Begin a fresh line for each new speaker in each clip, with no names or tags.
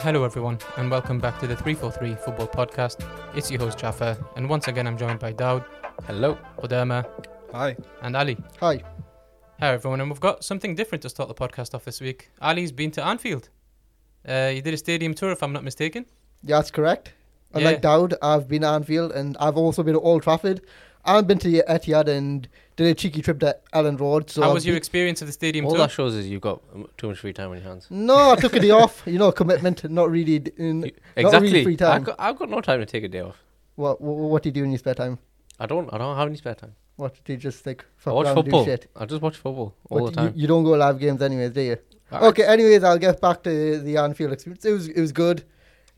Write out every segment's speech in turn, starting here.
Hello, everyone, and welcome back to the 343 Football Podcast. It's your host, Jaffa, and once again, I'm joined by Dowd,
Hello.
Odema,
Hi.
and Ali.
Hi.
Hi, everyone, and we've got something different to start the podcast off this week. Ali's been to Anfield. Uh, you did a stadium tour, if I'm not mistaken.
Yeah, that's correct.
Yeah.
Unlike Dowd, I've been to Anfield and I've also been to Old Trafford. I've been to the Etihad and did a cheeky trip to Elland Road. So
How
I've
was your
been-
experience of the stadium
All
tour?
that shows is you've got um, too much free time on your hands.
No, I took a day off. You know, commitment, not really. d- In,
You-
Not really
exactly.
free time.
I've got, I've got no time to take a day off.
what, what What do you do in your spare time?
I don't. I don't have any spare time.
What do you just like
I watch
around and
football.
do shit?
I just watch football all
What,
the time.
You, you don't go live games anyways, do you?
I-
Okay. Anyways, I'll get back to the Anfield experience. It was it was good.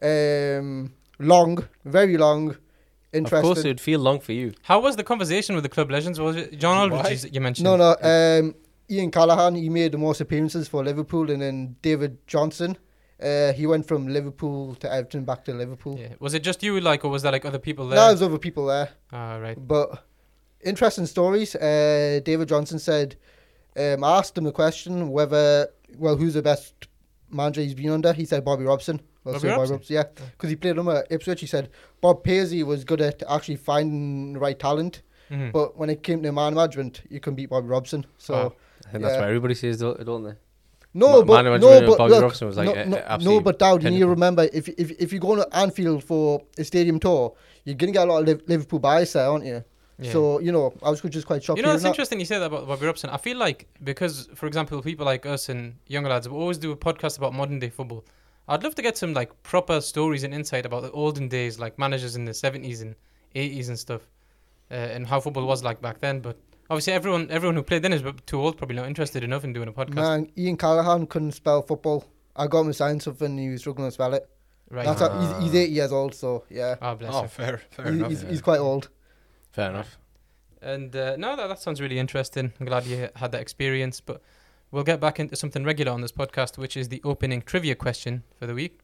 Um, long, very long,
Of course, it would feel long for you.
How was the conversation with the club legends? Was it John Aldridge
Why?
you you mentioned?
No, no. Um, Ian Callaghan, he made the most appearances for Liverpool, and then David Johnson, uh, he went from Liverpool to Everton, back to Liverpool.
Yeah. Was it just you, like, or was there like other people there?
No, There was other people there,
Ah, right.
but interesting stories. Uh, David Johnson said, um, I asked him a question whether, well, who's the best manager he's been under? He said Bobby Robson. Well,
Bobby
so
Robson?
yeah, because he played under Ipswich. He said Bob Paisley was good at actually finding the right talent,
Mhm.
but when it came to man management, you can beat Bobby Robson. So.
Wow.
I think that's
Yeah.
what everybody says, don't, they?
No,
Ma-
but no, but
Bobby
look,
Robson was like
no, no, no, but Dowd, you need to remember if if if you go to Anfield for a stadium tour, you're gonna get a lot of Liv- Liverpool bias there, aren't you?
Yeah.
So you know, I was just quite shocked.
You know, it's interesting you say that about Bobby Robson. I feel like because, for example, people like us and younger lads will always do a podcast about modern day football. I'd love to get some like proper stories and insight about the olden days, like managers in the seventies and eighties and stuff, uh, and how football was like back then. But obviously, everyone everyone who played then is too old, probably not interested enough in doing a podcast.
Man, Ian Callaghan couldn't spell football. I got him to sign something, he was struggling to spell it.
Right?
That's how, he's, he's eight years old, so yeah,
Ah, bless
Oh,
her.
fair, fair
He-
enough.
he's,
yeah.
he's quite old.
Fair enough.
And uh, no, that, that sounds really interesting. I'm glad you had that experience. But we'll get back into something regular on this podcast, which is the opening trivia question for the week.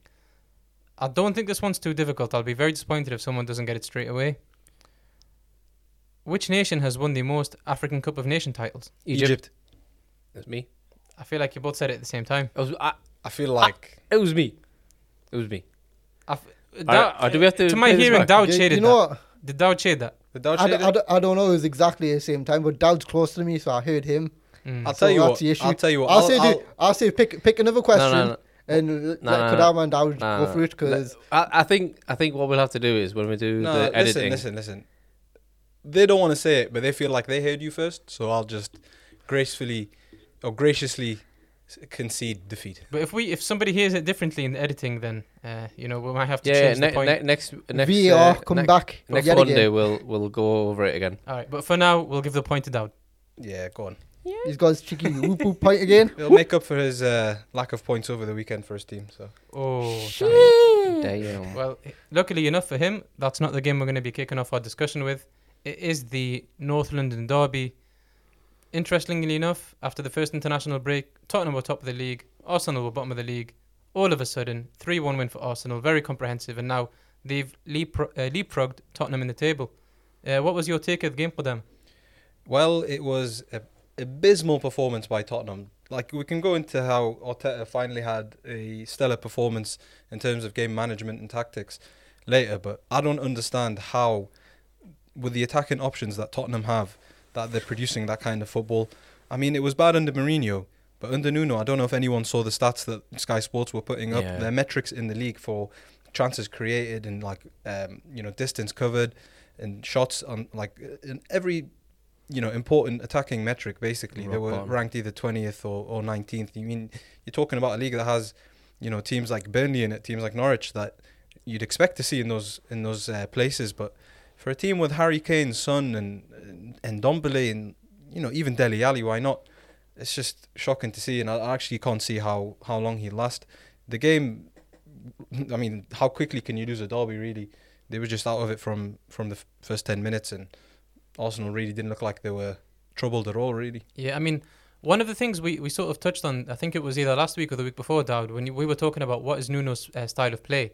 I don't think this one's too difficult. I'll be very disappointed if someone doesn't get it straight away. Which nation has won the most African Cup of Nation titles?
Egypt. That's me.
I feel like you both said it at the same time.
It was, I,
I feel like
it was me. It was me.
I f-
Alright,
Dow-
uh, do we have to
to my hearing,
back?
Dowd
You,
shaded
you know
that.
what?
Did Dowd shade that?
the Dodge
I, d- I, d- I don't know it was exactly the same time, but Dowd's close to me, so I heard him.
Mm.
I'll
So
tell you
that's
what.
the issue.
I'll tell you what.
I'll,
I'll,
say,
I'll,
do, I'll say pick pick another question
No, no, no.
and
No,
let
no, no.
Kadama and Dowd
No,
go
no,
for it because
I, I think I think what we'll have to do is when we do
no,
the
listen,
editing.
listen, listen. listen. They don't want to say it, but they feel like they heard you first. So I'll just gracefully or graciously concede defeat.
But if we if somebody hears it differently in the editing, then uh, you know we might have to
Yeah,
change
ne-
the point.
ne- next next
VAR
uh,
come
ne-
back
Next Monday
again.
we'll we'll go over it again.
All right, but for now we'll give the point to Dowd.
Yeah, go on.
He's got his cheeky whoop whoop point again.
He'll make up for his uh, lack of points over the weekend for his team. So
Oh, damn.
Damn.
Well, luckily enough for him, that's not the game we're going to be kicking off our discussion with. It is the North London Derby. Interestingly enough, after the first international break, Tottenham were top of the league, Arsenal were bottom of the league. All of a sudden, 3 1 win for Arsenal, very comprehensive, and now they've leapfro- uh, leapfrogged Tottenham in the table. Uh, what was your take of the game for them?
Well, it was a abysmal performance by Tottenham. Like we can go into how Arteta finally had a stellar performance in terms of game management and tactics later, but I don't understand how, with the attacking options that Tottenham have, that they're producing that kind of football. I mean, it was bad under Mourinho, but under Nuno, I don't know if anyone saw the stats that Sky Sports were putting up.
Yeah.
Their metrics in the league for chances created and like um, you know distance covered and shots on like in every you know important attacking metric basically. They were
bottom.
ranked either 20th or, or 19th you mean you're talking about a league that has you know teams like Burnley in it teams like Norwich that you'd expect to see in those in those uh, places. But for a team with Harry Kane Son and and Dombele and you know even Dele Alli why not? It's just shocking to see and I actually can't see how how long he'll last. The game I mean how quickly can you lose a derby really? They were just out of it from from the f- first 10 minutes and Arsenal really didn't look like they were troubled at all really
Yeah, I mean, one of the things we, we sort of touched on, I think it was either last week or the week before, Dowd, when you, we were talking about what is Nuno's uh, style of play.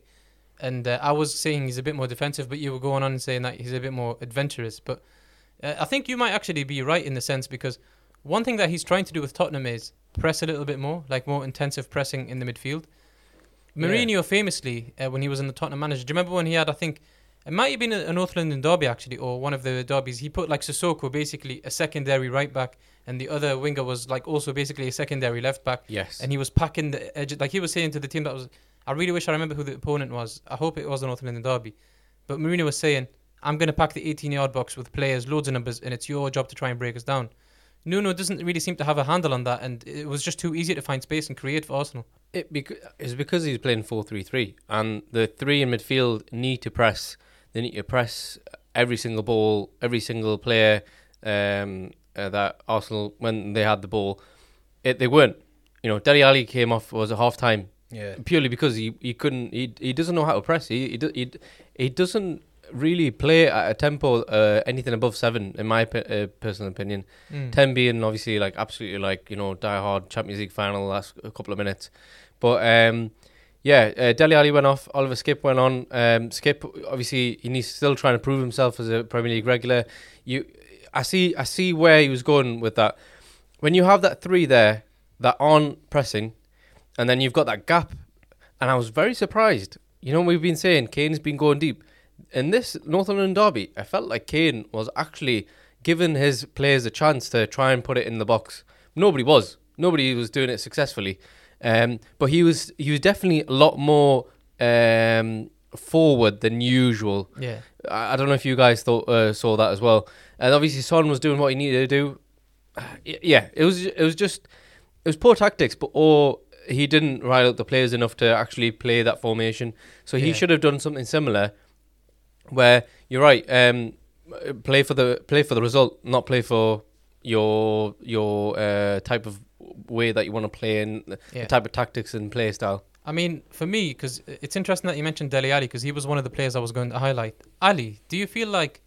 And uh, I was saying he's a bit more defensive, but you were going on and saying that he's a bit more adventurous. But uh, I think you might actually be right in the sense because one thing that he's trying to do with Tottenham is press a little bit more, like more intensive pressing in the midfield.
Yeah.
Mourinho famously, uh, when he was in the Tottenham manager, do you remember when he had, I think, it might have been a, a North London derby actually, or one of the derbies. He put like Sissoko basically a secondary right back, and the other winger was like also basically a secondary left back,
Yes.
and he was packing the edge. Like he was saying to the team that was, I really wish I remember who the opponent was. I hope it was the North London derby, but Mourinho was saying, I'm going to pack the 18 yard box with players, loads of numbers, and it's your job to try and break us down. Nuno doesn't really seem to have a handle on that, and it was just too easy to find space and create for Arsenal.
It bec- it's because he's playing 4 3 3, and the three in midfield need to press. They need to press every single ball, every single player um, uh, that Arsenal, when they had the ball, it, they weren't. You know, Dele Alli came off, was a half time,
Yeah.
purely because he, he couldn't, he, he doesn't know how to press. He, he, do- he, he doesn't really play at a tempo uh, anything above seven, in my uh, personal opinion.
Mm.
10 being obviously like absolutely like you know die hard Champions League final last a couple of minutes but um yeah uh, Dele Alli went off Oliver Skipp went on um Skipp obviously he's still trying to prove himself as a Premier League regular you I see I see where he was going with that when you have that three there that aren't pressing and then you've got that gap and I was very surprised you know what we've been saying Kane's been going deep in this Northern derby I felt like Kane was actually giving his players a chance to try and put it in the box. Nobody was. Nobody was doing it successfully. Um, but he was he was definitely a lot more um, forward than usual.
Yeah.
I, I don't know if you guys thought uh, saw that as well. And obviously Son was doing what he needed to do. Yeah, it was it was just it was poor tactics, but or he didn't rile up the players enough to actually play that formation. So he
Yeah.
should have done something similar, where you're right. Um, play for the play for the result, not play for your your uh, type of way that you want to play and the
Yeah.
type of tactics and play style.
I mean, for me, because it's interesting that you mentioned Dele Alli, because he was one of the players I was going to highlight. Ali, do you feel like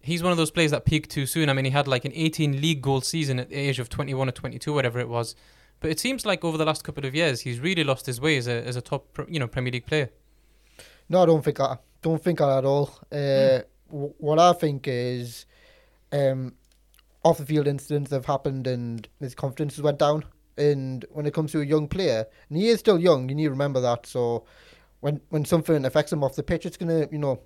he's one of those players that peaked too soon? I mean, he had like an 18 league goal season at the age of 21 or 22, whatever it was. But it seems like over the last couple of years, he's really lost his way as a as a top, you know, Premier League player.
No, I don't think that. Don't think that at all. Uh, w- what I think is, um, off the field incidents have happened and his confidence has went down. And when it comes to a young player, and he is still young, you need to remember that. So, when when something affects him off the pitch, it's gonna you know,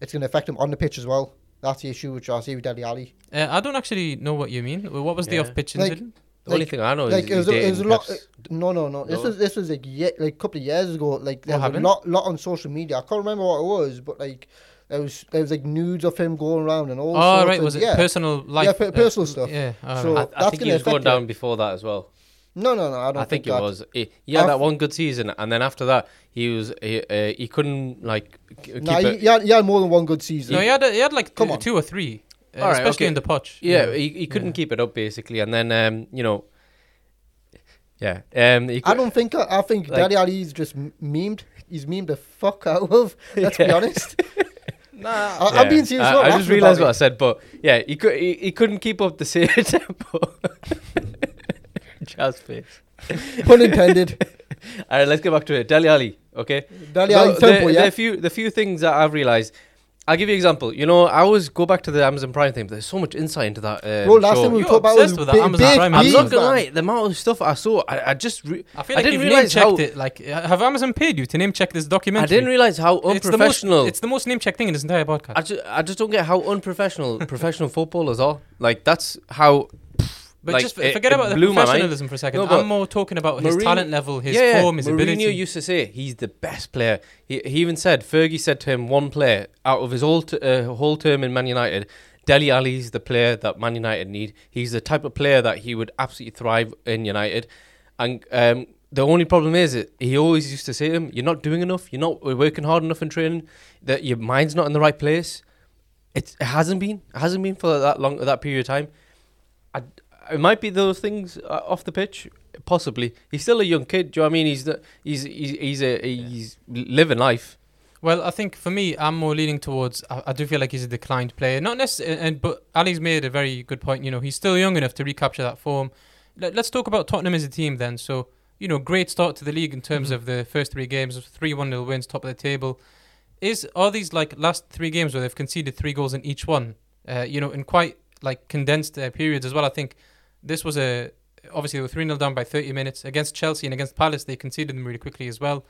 it's gonna affect him on the pitch as well. That's the issue which I see with Dele Alli.
Uh, I don't actually know what you mean. What was the
Yeah.
off-pitch
Like-
incident?
The only
Like-
thing I know
like
is
it was, a, it was a lot.
Pep's-
No, no, no. This was this was like ye- like a couple of years ago. Like there was a lot lot on social media. I can't remember what it was, but like there was there was like nudes of him going around and all.
Oh,
sorts
right.
of-
Was it
yeah.
personal life?
Yeah, per- personal stuff.
Yeah. all
So-
right.
I, I
that's
think
gonna
he was going down
him.
before that as well.
No, no, no. I don't
I think
that.
it was. He, he had
Af-
that one good season, and then after that, he was he, uh, he couldn't like k- keep
Nah, he, he, had, he had more than one good season.
no, he had a, he had like
Come
two,
on.
two or three, uh,
All right,
especially
okay.
in the Poch.
Yeah,
you know.
he, he couldn't
Yeah.
keep it up basically, and then um, you know, yeah, um, he
I don't think. I think
Like-
Daddy Ali's just m- memed. He's memed the fuck out of. Let's be honest.
Nah.
I,
yeah.
I'm being serious.
I, I just realized what I said, but yeah, he could he, he couldn't keep up the same tempo. Jazz face.
it. Pun intended.
All right, let's get back to it. Dali Ali, okay.
Dali
Ali
Ali's tempo,
the,
yeah.
the few the few things that I've realized. I'll give you an example. You know, I always go back to the Amazon Prime thing. But there's so much insight into that. Um,
Bro, last
show.
time we
You're
talked about was
obsessed with that
big,
Amazon
big
Prime
I'm not gonna lie. The amount of stuff I saw, I, I just re-
I feel
I
like
didn't
you've name
realize
checked
how-
it. Like, uh, have Amazon paid you to name check this documentary?
I didn't realize how
It's the most.
unprofessional.
It's the most name check thing in this entire podcast.
I just, I just don't get how unprofessional professional footballers are. Like that's how.
But
like,
just
it-
forget
it
about the professionalism for a second.
No,
I'm more talking about his talent level, his
yeah,
form, his
Mourinho
ability.
used to say he's the best player. He, he even said Fergie said to him one player out of his whole t- uh, whole term in Man United. Dele Alli's the player that Man United need. He's the type of player that he would absolutely thrive in United. And um, the only problem is that he always used to say to him, "You're not doing enough. You're not working hard enough in training. That your mind's not in the right place." It, it hasn't been. It hasn't been for that long that period of time. I, it might be those things uh, off the pitch, possibly. He's still a young kid. Do you know what I mean? He's the, he's he's he's a he's living life.
Well, I think for me, I'm more leaning towards. I, I do feel like he's a declined player, not necessarily. And but Ali's made a very good point. You know, he's still young enough to recapture that form. Let, let's talk about Tottenham as a team then. So, you know, great start to the league in terms
Mhm.
of the first three games, three one 0 wins, top of the table. Is are these like last three games where they've conceded three goals in each one? Uh, you know, in quite like condensed uh, periods as well. I think This was a obviously they were three 0 down by thirty minutes against Chelsea and against Palace. They conceded them really quickly as well.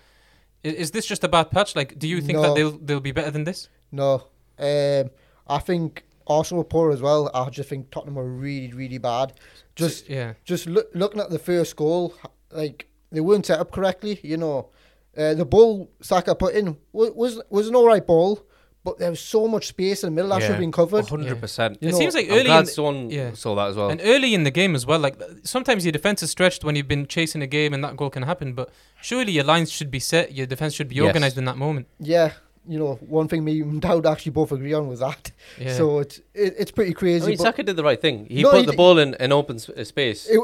Is, is this just a bad patch? Like, do you think
No.
that they'll they'll be better than this?
No, um, I think Arsenal were poor as well. I just think Tottenham were really, really bad. Just,
yeah,
just look, looking at the first goal, like they weren't set up correctly. You know, uh, the ball Saka put in was was, was an all right ball, but there was so much space in the middle that should have been covered.
hundred percent.
You
it
know,
seems like
I'm
early in,
glad someone
yeah.
saw that as well.
and early in the game as well. Like sometimes your defense is stretched when you've been chasing a game and that goal can happen. But surely your lines should be set. Your defense should be
Yes.
organized in that moment.
Yeah, you know, one thing me and Dowd actually both agree on was that.
Yeah.
So it's it, it's pretty crazy.
I mean,
but
Saka did the right thing. He
No,
put
he
the
did-
ball in an open s- uh, space.
it,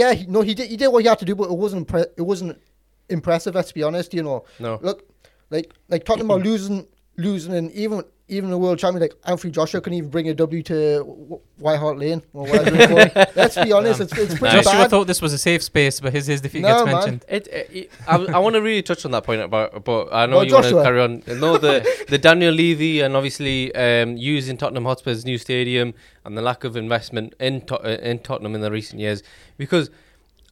yeah, he- no, he did he did what he had to do, but it wasn't impre- it wasn't impressive. Let's be honest. You know,
no,
look, like like Tottenham are losing, losing, and even even the world champion like Anthony Joshua can even bring a W to White Hart Lane or whatever. it's called. Let's be honest, it's, it's pretty
Joshua
bad.
thought this was a safe space, but his his defeat
No,
gets
man.
mentioned.
It, it, I, I want to really touch on that point about, but I know
Well,
you want to carry on. No, the the Daniel Levy and obviously um, using Tottenham Hotspur's new stadium and the lack of investment in Tot- uh, in Tottenham in the recent years, because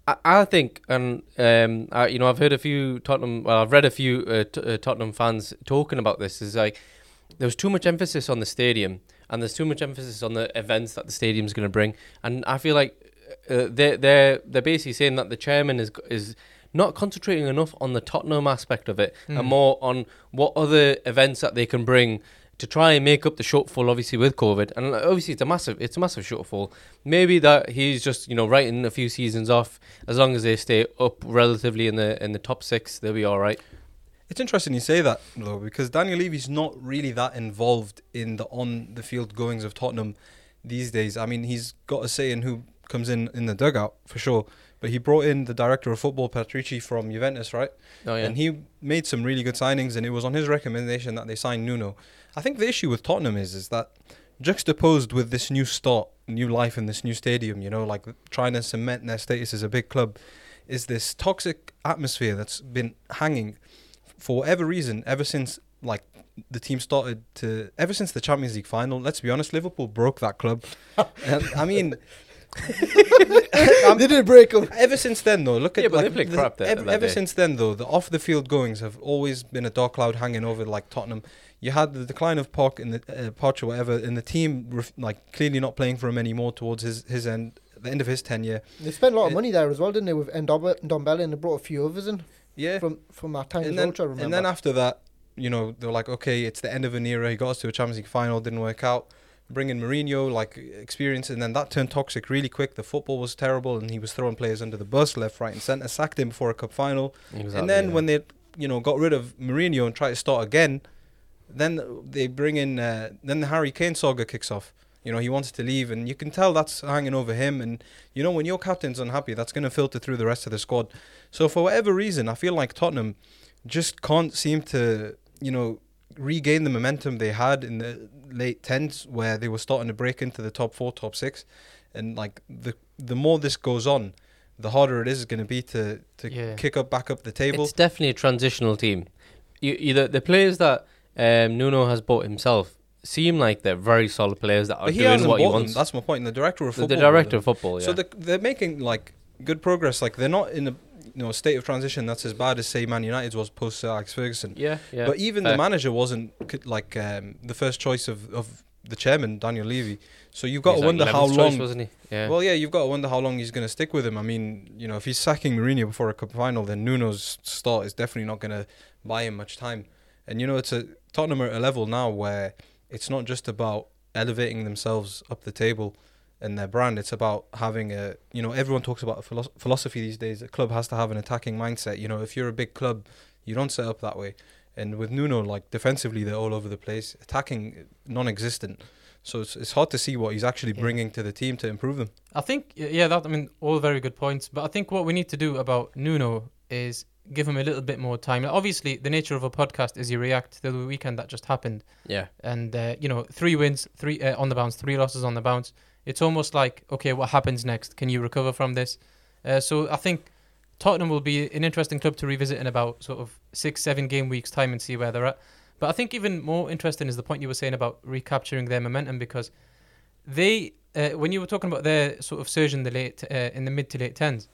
I, I think and um, I, you know I've heard a few Tottenham, well I've read a few uh, t- uh, Tottenham fans talking about this. Is like there was too much emphasis on the stadium and there's too much emphasis on the events that the stadium's going to bring, and I feel like uh, they're they're they're basically saying that the chairman is is not concentrating enough on the Tottenham aspect of it
Mm.
and more on what other events that they can bring to try and make up the shortfall obviously with COVID and obviously it's a massive it's a massive shortfall maybe that he's just you know writing a few seasons off as long as they stay up relatively in the in the top six they'll be all right
It's interesting you say that though, because Daniel Levy's not really that involved in the on the field goings of Tottenham these days. I mean, he's got a say in who comes in in the dugout for sure. But he brought in the director of football, Paratici from Juventus, right?
oh yeah
And he made some really good signings, and it was on his recommendation that they signed Nuno. I think the issue with Tottenham is is that juxtaposed with this new start, new life in this new stadium, you know, like trying to cement their status as a big club, is this toxic atmosphere that's been hanging for whatever reason ever since like the team started to ever since the Champions League final. Let's be honest, Liverpool broke that club. and, I mean.
they didn't break up.
Ever since then, though, look at
Yeah, but they
like,
played
the-
crap that-
ever,
that
ever since then, though, the off the field goings have always been a dark cloud hanging over like Tottenham. You had the decline of Poch in the uh, Poch or whatever, and the team ref- like clearly not playing for him anymore towards his his end, the end of his tenure.
They spent a lot of
It-
money there as well, didn't they? With Ndombele Ndombele and they brought a few others in
Yeah,
from from that time as
and then
which I remember.
and then after that, you know, they were like, okay, it's the end of an era. He got us to a Champions League final, didn't work out. Bring in Mourinho, like experience, and then that turned toxic really quick. The football was terrible, and he was throwing players under the bus, left, right, and centre. Sacked him before a cup final.
Exactly,
and then
yeah.
when they, you know, got rid of Mourinho and tried to start again, then they bring in, uh, then the Harry Kane saga kicks off. You know, he wants to leave, and you can tell that's hanging over him. And you know, when your captain's unhappy, that's going to filter through the rest of the squad. So for whatever reason, I feel like Tottenham just can't seem to, you know, regain the momentum they had in the late tens, where they were starting to break into the top four, top six, and like the the more this goes on, the harder it is going to be to to
Yeah.
kick up back up the table.
It's definitely a transitional team. You, you the, the players that um, Nuno has bought himself seem like they're very solid players that are doing what he
bought them. That's my point. And the director of
the,
football.
the
bought
director of football, yeah.
So the, they're making like good progress. Like they're not in a you know state of transition that's as bad as say Man United was post Sir Alex Ferguson.
yeah, yeah.
but even
fair.
the manager wasn't like um, the first choice of, of the chairman Daniel Levy. So you've got
He's
to wonder how long.
choice, wasn't he? Yeah.
Well, yeah, you've got to wonder how long he's going to stick with him. I mean, you know, if he's sacking Mourinho before a cup final, then Nuno's start is definitely not going to buy him much time. And you know, it's a Tottenham are at a level now where it's not just about elevating themselves up the table and their brand. It's about having a, you know, everyone talks about a philo- philosophy these days. A club has to have an attacking mindset. You know, if you're a big club, you don't set up that way. And with Nuno, like defensively, they're all over the place. Attacking, non-existent. So it's, it's hard to see what he's actually
Yeah.
bringing to the team to improve them.
I think yeah, that I mean all very good points. But I think what we need to do about Nuno is give him a little bit more time. Obviously, the nature of a podcast is you react to the weekend that just happened,
yeah.
and uh, you know three wins, three uh, on the bounce, three losses on the bounce. It's almost like okay, what happens next? Can you recover from this? Uh, so I think Tottenham will be an interesting club to revisit in about sort of six, seven game weeks time and see where they're at. But I think even more interesting is the point you were saying about recapturing their momentum because they uh, when you were talking about their sort of surge in the late uh, in the mid to late tens,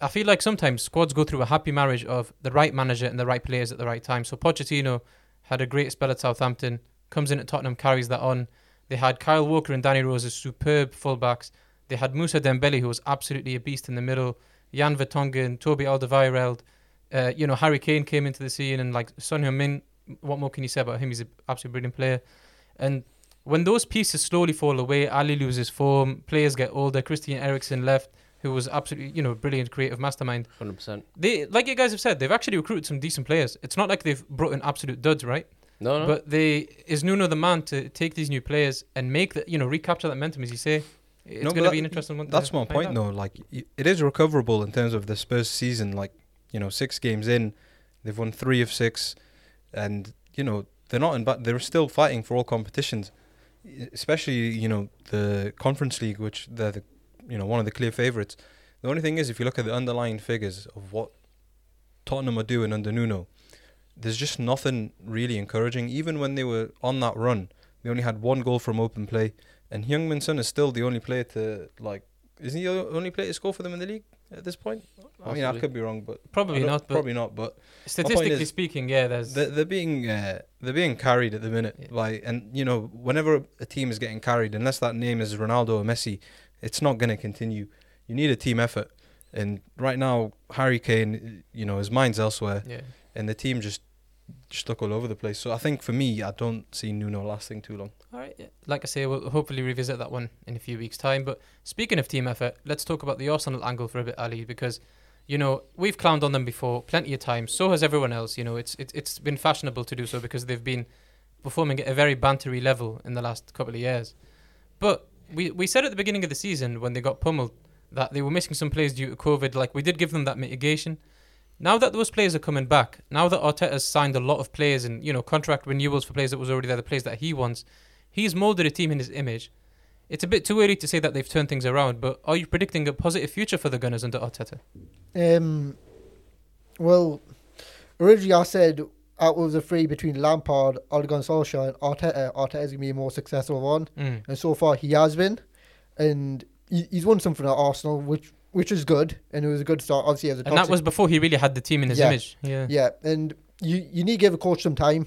I feel like sometimes squads go through a happy marriage of the right manager and the right players at the right time. So Pochettino had a great spell at Southampton, comes in at Tottenham, carries that on. They had Kyle Walker and Danny Rose as superb fullbacks. They had Musa Dembele, who was absolutely a beast in the middle. Jan Vertonghen, Toby Alderweireld. Uh, you know, Harry Kane came into the scene, and like Son Heung-min, what more can you say about him? He's an absolutely brilliant player. And when those pieces slowly fall away, Alli loses form, players get older. Christian Eriksen left, who was absolutely, you know, brilliant creative mastermind.
Hundred percent.
They, like you guys have said, they've actually recruited some decent players. It's not like they've brought in absolute duds, right?
No, no.
But they is Nuno the man to take these new players and make the, you know, recapture that momentum, as you say. It's
No,
going to be an interesting one.
That's my point,
out.
though. Like, y- it is recoverable in terms of the Spurs season. Like, you know, six games in, they've won three of six, and you know they're not in. But they're still fighting for all competitions, especially you know the Conference League, which they're the, you know one of the clear favourites. The only thing is, if you look at the underlying figures of what Tottenham are doing under Nuno, there's just nothing really encouraging. Even when they were on that run, they only had one goal from open play, and Heung-min Son is still the only player to like. Isn't he the only player to score for them in the league at this point? I mean, I could be wrong, but
Probably
don't-
but
probably not. But
statistically
is-
speaking, yeah, there's.
they're, they're being uh, they're being carried at the minute
Yeah.
by and you know whenever a team is getting carried, unless that name is Ronaldo or Messi, it's not going to continue. You need a team effort, and right now Harry Kane, you know, his mind's elsewhere,
yeah.
And the team just look all over the place. So I think for me, I don't see Nuno lasting too long.
All right. Like I say, we'll hopefully revisit that one in a few weeks' time. But speaking of team effort, let's talk about the Arsenal angle for a bit, Ali, because you know we've clowned on them before plenty of times. So has everyone else. You know, it's it's it's been fashionable to do so because they've been performing at a very bantery level in the last couple of years. But we we said at the beginning of the season when they got pummeled that they were missing some players due to COVID. Like we did give them that mitigation. Now that those players are coming back, now that Arteta's signed a lot of players and you know contract renewals for players that was already there, the players that he wants, he's molded a team in his image. It's a bit too early to say that they've turned things around, but are you predicting a positive future for the Gunners under Arteta?
Um, well, originally I said out of the three between Lampard, Gunnar Solskjaer, and Arteta, Arteta's gonna be a more successful one,
Mm.
and so far he has been, and he, he's won something at Arsenal, which which is good, and it was a good start. Obviously, as a
And that was before he really had the team in his
Yeah.
image. Yeah.
yeah, and you you need to give a coach some time.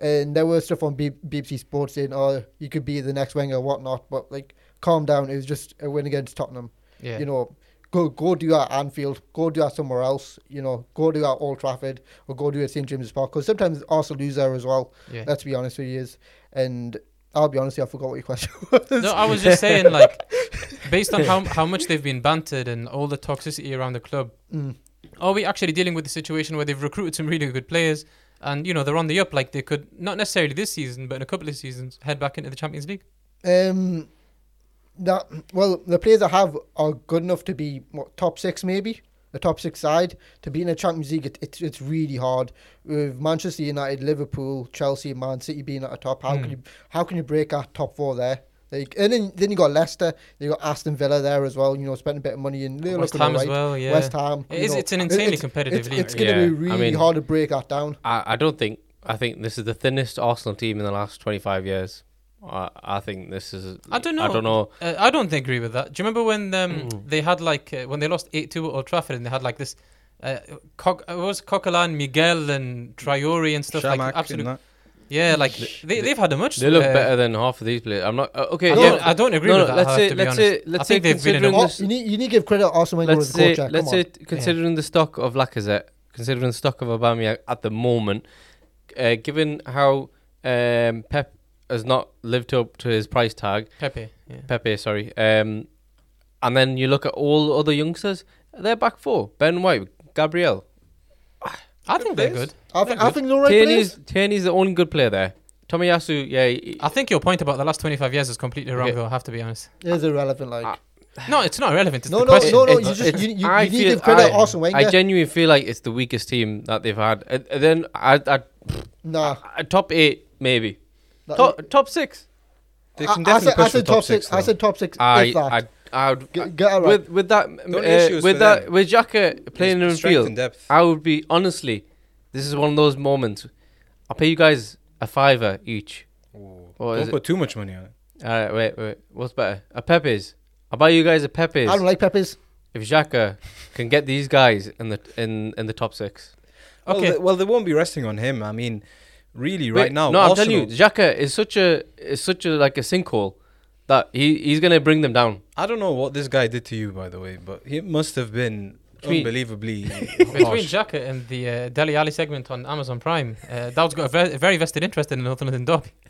And there was stuff on B- BBC Sports saying, "Oh, you could be the next Wenger, or whatnot." But like, calm down. It was just a win against Tottenham.
Yeah.
You know, go go do that at Anfield, go do that somewhere else. You know, go do that at Old Trafford or go do it at St James's Park. Because sometimes Arsenal lose there as well.
yeah.
Let's be honest with you. Is and I'll be honest, with you, I forgot what your question was.
No, I was just saying, like, based on how how much they've been bantered and all the toxicity around the club,
Mm.
are we actually dealing with a situation where they've recruited some really good players and you know they're on the up? Like they could not necessarily this season, but in a couple of seasons head back into the Champions League.
Um, that well, the players I have are good enough to be what, top six, maybe the top six side to be in the Champions League. It, it's it's really hard with Manchester United, Liverpool, Chelsea, Man City being at the top. How
Hmm.
can you how can you break that top four there? Like, and then then you got Leicester, you got Aston Villa there as well. You know, spending a bit of money in
West Ham as well. Yeah.
West Ham.
It is.
know,
It's an insanely
it's-
competitive
It's,
league.
it's going to
Yeah,
be
I
really
mean-
hard to break that down.
I, I don't think. I think this is the thinnest Arsenal team in the last 25 years. I, I think this is.
I don't know.
I
know.
don't know.
Uh, I don't agree with that. Do you remember when um,
Mm.
they had like uh, when they lost eight two at Old Trafford and they had like this. Uh, Co- it was Coquelin, Miguel, and Traore and stuff
Chamakh
like
and
absolute.
that.
Yeah, like they they've had a much.
They look
uh,
better than half of these players. I'm not. Uh, okay.
I,
yeah.
don't, I don't agree
no,
with
no,
that.
let's
I have
say-
to be
let's
honest.
say- let's
I
say
think they've been in
considering
Oh,
this-
you need you need to give credit to Arsene Wenger
let's
as a
say,
coach. there,
let's
come on.
say, considering the stock of Lacazette, considering the stock of Aubameyang at the moment, uh, given how um, Pep has not lived up to his price tag,
Pepe. Yeah.
Pepe, sorry, um, and then you look at all other youngsters, they're back four: Ben White, Gabriel,
I think they're good.
I,
they're
think I
good.
think they're all right
Tierney's. Tierney's the only good player there. Tomiyasu, yeah, he-
I think your point about the last 25 years is completely wrong,
Okay.
though. I have to be honest.
It is irrelevant. Like
Ah,
No, it's not relevant. It's
no,
the
no,
question.
no, no.
It's-
You just you, you,
I
you need to
feel-
give credit
I-
to Arsene Wenger.
I genuinely feel like it's the weakest team that they've had. And, and then I, I,
nah,
I, top eight maybe,
that-
top, top six.
They
I-
can
I,
definitely
said, I
push for
said
top
top
six.
six. I
though.
said top six.
I,
if that.
I, I would
Get, get it right.
with with that
The only
uh,
is
with
for
that
them.
with Xhaka playing in
It's strength
midfield.
and depth.
I would be honestly, this is one of those moments. I'll pay you guys a fiver each. Or is
Don't
it-
put too much money on it.
Alright, wait, wait. What's better? A Pepe's. I'll buy you guys a Pepe's
I don't like Peppers.
if Xhaka can get these guys in the in in the top six.
Well,
Okay.
they, well, they won't be resting on him. I mean, really,
Wait,
right now,
no, I'm telling you, Xhaka is such a is such a like a sinkhole that he he's gonna bring them down.
I don't know what this guy did to you, by the way, but he must have been
Between-
unbelievably
Between
harsh.
Xhaka and the uh, Dele Alli segment on Amazon Prime, uh, Dowd's got a very, a very vested interest in the North London Derby.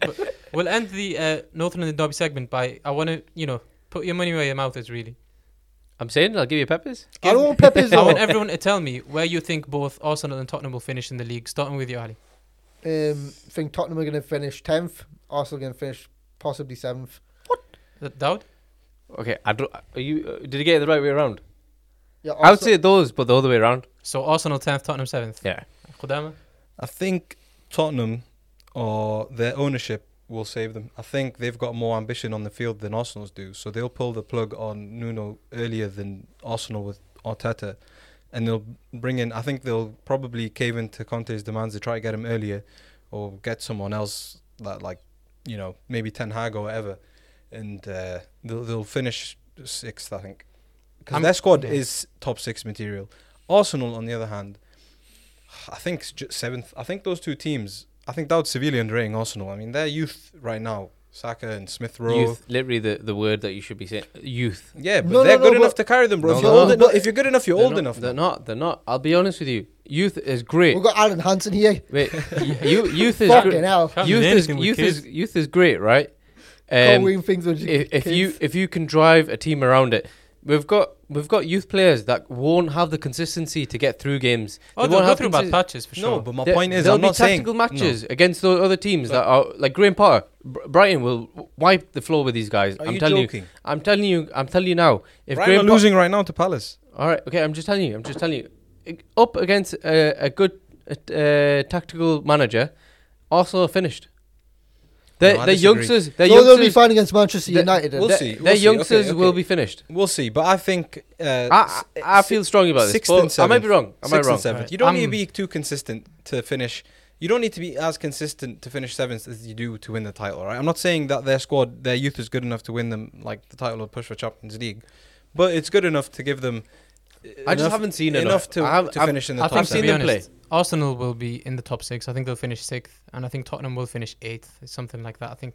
But we'll end the uh, North London Derby segment by I want to, you know, put your money where your mouth is. Really,
I'm saying I'll give you Pepe's.
I don't want Peppers.
I
though.
want everyone to tell me where you think both Arsenal and Tottenham will finish in the league. Starting with you, Ali.
Um, think Tottenham are going to finish tenth. Arsenal going to finish possibly seventh.
Uh, Dowd.
Okay, I don't, are you uh, did you get it the right way around?
Yeah,
I would say those, but the other way around.
So Arsenal tenth, Tottenham seventh.
Yeah.
Kodama.
I think Tottenham or their ownership will save them. I think they've got more ambition on the field than Arsenal's do, so they'll pull the plug on Nuno earlier than Arsenal with Arteta, and they'll bring in. I think they'll probably cave into Conte's demands to try to get him earlier, or get someone else that like, you know, maybe Ten Hag or whatever, and uh, they'll they'll finish sixth. I think because their squad
yeah.
is top six material. Arsenal, on the other hand, I think seventh. I think those two teams. I think that was severely underrating Arsenal. I mean, their youth right now, Saka and Smith Rowe.
Youth, literally the, the word that you should be saying. Youth.
Yeah, but
No, no,
they're
no,
good
but-
enough to carry them, bro.
No,
if, you're
they're
old
not.
enough, if you're good enough, you're
They're
old
not-
enough.
They're
now.
not. They're not. I'll be honest with you. Youth is great.
We've got Alan Hansen here.
Wait, you, youth is
Fucking
great.
hell.
Youth is youth
kids.
is youth is great, right?
Um,
Um,
things
if, if you if you can drive a team around it, we've got we've got youth players that won't have the consistency to get through games.
Oh,
They won't
go through bad patches for sure.
No, but my
There-
point is,
there'll
I'm
be
not saying
tactical matches against those other teams that are like Graham Potter. Br- Brighton will wipe the floor with these guys.
Are
I'm
you
telling
joking?
you. I'm telling you. I'm telling you now. If
Brighton
Graham
are losing right now to Palace.
all right, okay. I'm just telling you. I'm just telling you. Up against a, a good uh, uh, tactical manager, Arsenal are finished. The
No, I
the
disagree.
youngsters, the
so they'll be
youngsters,
fine against Manchester United.
we'll
and
see.
their
we'll see.
youngsters
Okay,
will be finished.
We'll see, but I think uh,
I,
s-
I, I
si-
feel strongly about this. but
and
I might be wrong. Am I
sixth
wrong?
and.
Right.
You don't need to be too consistent to finish. You don't need to be as consistent to finish seventh as you do to win the title, right? I'm not saying that their squad, their youth is good enough to win them like the title or push for Champions League, but it's good enough to give them.
I just
enough-
haven't seen
enough
enough
to,
I have-
to
I've-
finish in the title.
I
top
think
seen
to be
seven.
them play.
Honest, Arsenal will be in the top six. I think they'll finish sixth, and I think Tottenham will finish eighth, something like that. I think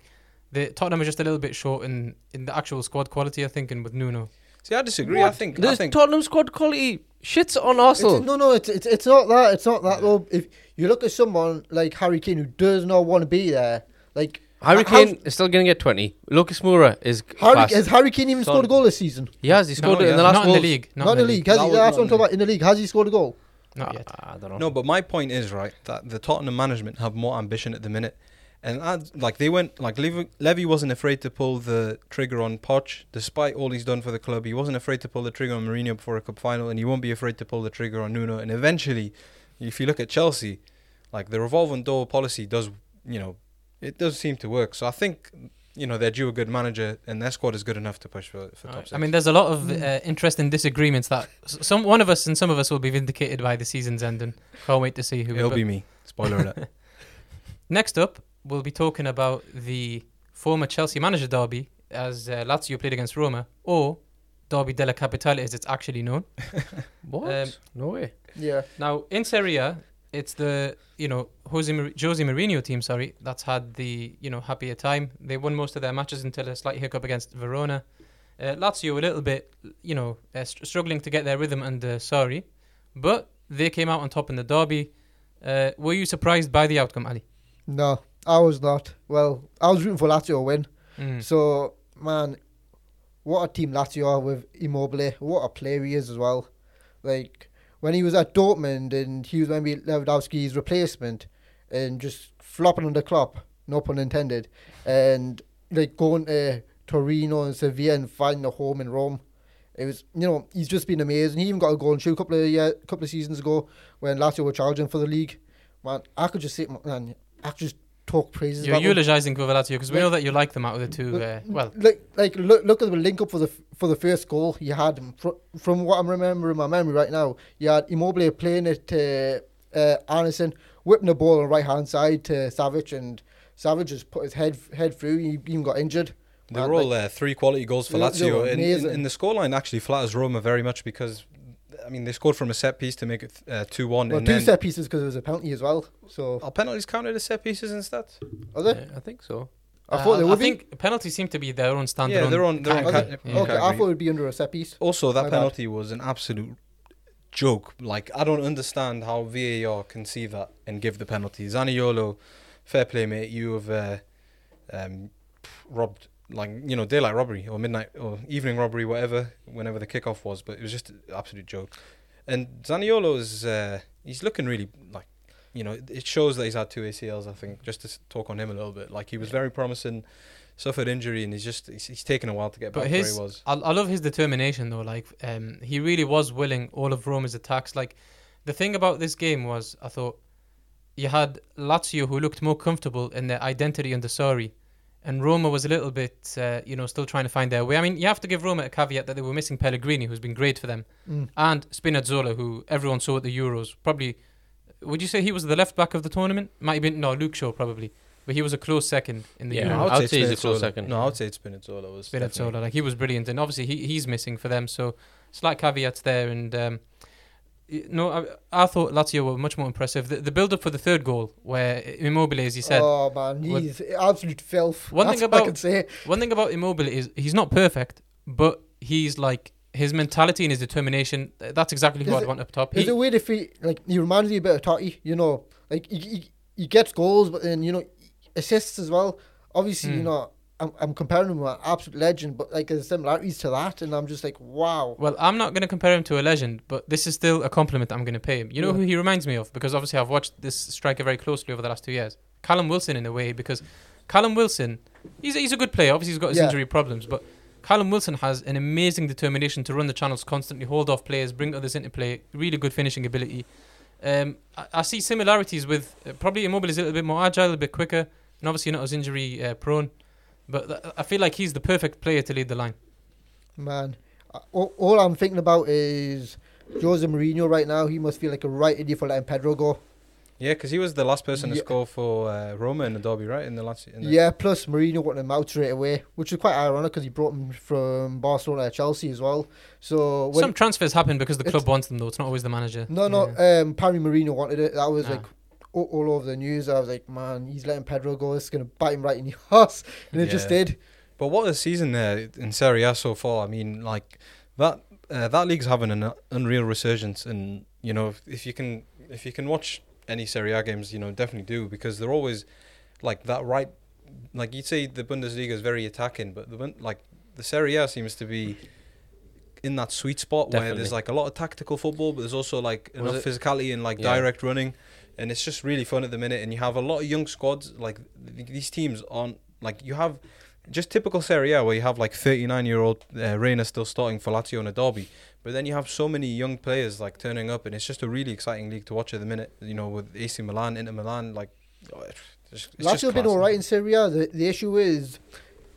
the Tottenham are just a little bit short in, in the actual squad quality. I think, and with Nuno,
See, I disagree. I think. I think
Tottenham squad quality shits on
It's,
Arsenal.
no, no, it's, it's it's not that. It's not that though. If you look at someone like Harry Kane who does not want to be there, like
Harry Kane is still going to get 20. Lucas Moura is
Harry,
class.
has Harry Kane even
Son.
scored a goal this season?
He has. He scored
No,
it in
yeah.
the last
not in the league, not,
Not, in the league. Has
That
he, that's what I'm talking about. In the league, has he scored a goal?
Not yet.
I don't know.
No, but my point is right that the Tottenham management have more ambition at the minute, and I, like they went like Levy, Levy wasn't afraid to pull the trigger on Poch, despite all he's done for the club. He wasn't afraid to pull the trigger on Mourinho before a cup final, and he won't be afraid to pull the trigger on Nuno. And eventually, if you look at Chelsea, like the revolving door policy does, you know, it does seem to work. So I think. You know they're due a good manager, and their squad is good enough to push for, for top
Alright.
six.
I mean, there's a lot of
Mm.
uh, interesting disagreements that some one of us and some of us will be vindicated by the season's ending. Can't wait to see who.
it'll be me. Spoiler alert.
Next up, we'll be talking about the former Chelsea manager derby as uh, Lazio played against Roma, or Derby della Capitale as it's actually known.
What?
Um,
no way.
Yeah.
Now in Serie A, it's the you know Jose Jose Mourinho team, sorry, that's had the you know happier time. They won most of their matches until a slight hiccup against Verona. Uh, Lazio a little bit, you know, uh, str- struggling to get their rhythm under Sarri, but they came out on top in the derby. Uh, were you surprised by the outcome, Ali?
No, I was not. Well, I was rooting for Lazio to win.
Mm.
So, man, what a team Lazio are with Immobile. What a player he is as well. Like, when he was at Dortmund and he was maybe Lewandowski's replacement and just flopping on the Klopp, no pun intended, and like going to Torino and Sevilla and finding a home in Rome. It was, you know, he's just been amazing. He even got a Golden Shoe a couple of year, couple of seasons ago when Lazio were challenging for the league. Man, I could just sit, man, I could just talk praises.
You're
about them.
eulogising Lazio because we
Like-
know that you like them out of the two. Uh, well,
like like look look at the link up for the for the first goal. You had fr- from what I'm remembering in my memory right now. You had Immobile playing it to uh, Anderson, whipping the ball on the right hand side to Savić, and Savić just put his head head through. He even got injured.
They
Uh,
were all uh, three quality goals for
They- they were
Lazio. And,
amazing.
and the scoreline actually flatters Roma very much because, I mean, they scored from a set piece to make it uh, 2 1.
Well,
and
two
then
set pieces because it was a penalty as well. So
Are penalties counted as set pieces instead?
are they?
Yeah, I think so.
I thought
Uh,
they
I
would be.
think penalties seem to be their own standard.
Yeah, they're on- they're on
category.
cat-
Yeah.
Okay, I thought it would be under a set piece.
Also, that
My bad.
penalty was an absolute joke. Like, I don't understand how VAR can see that and give the penalty. Zaniolo, fair play, mate. You have uh, um, robbed, like, you know, daylight robbery or midnight or evening robbery, whatever, whenever the kickoff was. But it was just an absolute joke. And Zaniolo is, uh, he's looking really, like, you know, it shows that he's had two ACLs, I think, just to talk on him a little bit. Like, he was very promising, suffered injury, and he's just, he's, he's taken a while to get
But
back where he was.
I, I love his determination though. Like, um, he really was willing all of Roma's attacks. Like, the thing about this game was, I thought, you had Lazio who looked more comfortable in their identity under Sarri, and Roma was a little bit, uh, you know, still trying to find their way. I mean, you have to give Roma a caveat that they were missing Pellegrini, who's been great for them,
Mm.
and Spinazzola, who everyone saw at the Euros. Probably, would you say he was the left back of the tournament? Might have been no Luke Shaw probably, but he was a close second in the
Yeah,
Euros.
I would say he's a close second.
No, I would say it's Spinazzola. Was
Spinazzola,
definitely-
like he was brilliant, and obviously he, he's missing for them. So slight caveats there, and um, y- no, I, I thought Lazio were much more impressive. The, the build up for the third goal, where Immobile, as you said,
oh man,
What-
he's absolute filth.
One
That's
thing
what I
about-
can say.
one thing about Immobile is he's not perfect, but he's like his mentality and his determination. That's exactly who
Is
I'd
it-
want up top.
Is
He-
it weird if he like he reminds me a bit of Totti? You know, like he, he, he gets goals, but then you know assists as well. Obviously, you
Hmm.
know, I'm I'm comparing him with an absolute legend, but like there's similarities to that, and I'm just like, wow.
Well, I'm not going to compare him to a legend, but this is still a compliment I'm going to pay him. You know
Yeah.
who he reminds me of? Because obviously I've watched this striker very closely over the last two years. Callum Wilson, in a way, because Callum Wilson, he's a, he's a good player. Obviously, he's got his
Yeah.
injury problems, but Callum Wilson has an amazing determination to run the channels constantly, hold off players, bring others into play, really good finishing ability. Um, I, I see similarities with uh, probably Immobile is a little bit more agile, a bit quicker, and obviously not as injury uh, prone. But th- I feel like he's the perfect player to lead the line.
Man, Uh, all, all I'm thinking about is Jose Mourinho right now. He must feel like a right idiot for letting Pedro go.
Yeah, because he was the last person to
Yeah.
score for uh, Roma in the derby, right? In the last. In the
Yeah, plus Mourinho wanted him out straight away, which is quite ironic because he brought him from Barcelona to Chelsea as well. So when
Some transfers happen because the club wants them, though. It's not always the manager.
no, no,
Yeah.
um, Parry Mourinho wanted it. That was
Ah.
like all, all over the news. I was like, man, he's letting Pedro go. It's gonna bite him right in the ass, and it just did.
But what a season there in Serie A so far. I mean, like that uh, that league's having an unreal resurgence, and you know if, if you can if you can watch any Serie A games, you know definitely do because they're always like that right. Like you'd say the Bundesliga is very attacking, but the Bun- like the Serie A seems to be in that sweet spot where there's like a lot of tactical football, but there's also like
Was
enough
it-
physicality and like
Yeah.
direct running, and it's just really fun at the minute. And you have a lot of young squads. Like these teams aren't like you have just typical Serie A where you have like 39 year old uh, Reina still starting for Lazio in a derby, but then you have so many young players like turning up, and it's just a really exciting league to watch at the minute. You know, with AC Milan, Inter Milan, like. oh, it's just- it's
Lazio all right in Serie A. The, the issue is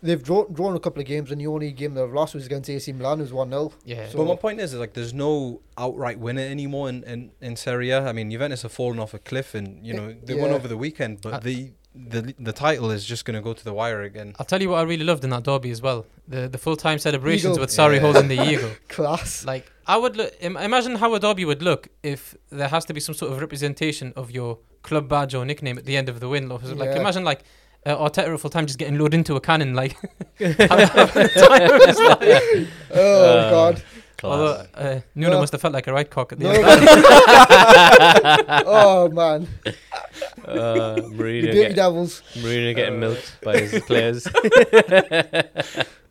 they've drawn, drawn a couple of games, and the only game they've lost was against AC Milan. It was one 0
Yeah.
So-
But my point is, is like, there's no outright winner anymore in, in, in Serie A. I mean, Juventus have fallen off a cliff, and you know they won over the weekend, but
Uh,
the the the title is just going to go to the wire again.
I'll tell you what I really loved in that derby as well. The the full time celebrations
Eagle.
with Sarri
Yeah.
holding the eagle.
Class.
Like I would look, Im- imagine how a derby would look if there has to be some sort of representation of your club badge or nickname at the end of the win. Like like,
Yeah.
imagine like uh, Arteta at full time just getting loaded into a cannon like. time of his life.
Oh
Uh,
God.
Although uh, Nuno
No.
must have felt like a right cock at the
No,
end.
oh man,
Uh,
the
Mourinho,
Dirty
get,
Devils.
Mourinho getting
Uh,
milked by his players.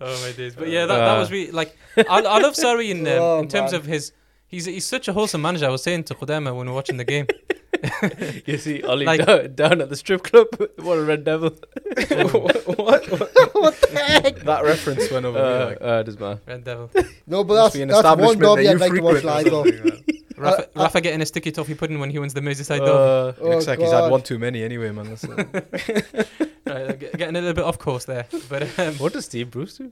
Oh my days! But yeah, that, that was really like I, I love Sarri in um,
Oh,
in terms
man.
of his. He's he's such a wholesome manager. I was saying to Kodema when we were watching the game.
you see Ole
Like-
down, down at the strip club. what a red devil.
what, what,
what the heck?
that reference went over
Uh,
me. Like,
uh, does man.
Red Devil.
No, but that's that's one
establishment
derby
that
I'd like to watch
frequent
live though.
something like that.
Rafa,
Uh, uh,
Rafa getting a sticky toffee pudding when he wins the Merseyside derby.
Uh,
Oh,
Looks like he's had one too many anyway, man. That's, uh,
Right, getting a little bit off course there, but um,
what does Steve Bruce do?